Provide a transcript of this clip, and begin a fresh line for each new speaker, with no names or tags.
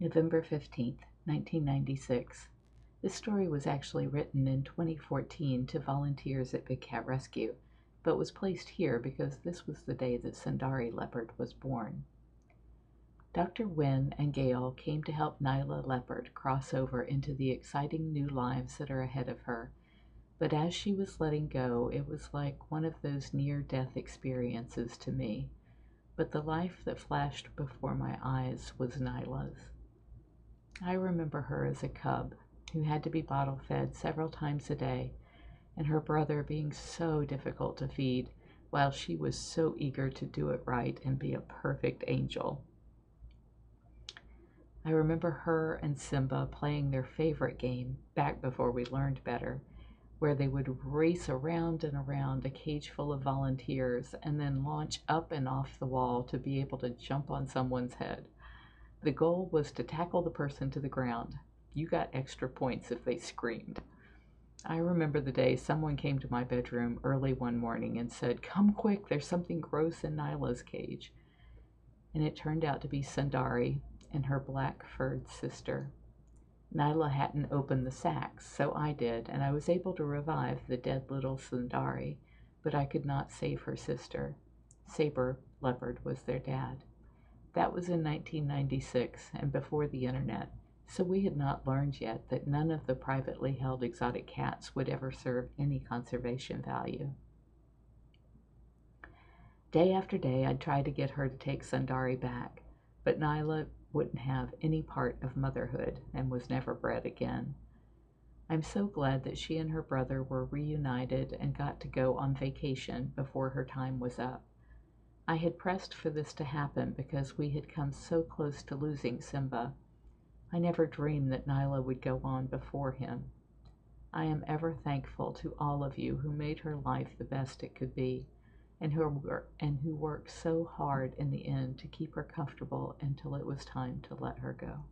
November 15th, 1996. This story was actually written in 2014 to volunteers at Big Cat Rescue, but was placed here because this was the day that Sundari Leopard was born. Dr. Wynne and Gail came to help Nyla Leopard cross over into the exciting new lives that are ahead of her. But as she was letting go, it was like one of those near death experiences to me. But the life that flashed before my eyes was Nyla's. I remember her as a cub who had to be bottle fed several times a day, and her brother being so difficult to feed while she was so eager to do it right and be a perfect angel. I remember her and Simba playing their favorite game back before we learned better, where they would race around and around a cage full of volunteers and then launch up and off the wall to be able to jump on someone's head. The goal was to tackle the person to the ground. You got extra points if they screamed. I remember the day someone came to my bedroom early one morning and said, Come quick, there's something gross in Nyla's cage. And it turned out to be Sundari, and her black furred sister. Nyla hadn't opened the sacks, so I did, and I was able to revive the dead little Sundari, but I could not save her sister. Saber Leopard was their dad. That was in 1996 and before the internet, so we had not learned yet that none of the privately held exotic cats would ever serve any conservation value. Day after day, I'd try to get her to take Sundari back, but Nyla wouldn't have any part of motherhood and was never bred again. I'm so glad that she and her brother were reunited and got to go on vacation before her time was up. I had pressed for this to happen because we had come so close to losing Simba. I never dreamed that Nyla would go on before him. I am ever thankful to all of you who made her life the best it could be and who, and who worked so hard in the end to keep her comfortable until it was time to let her go.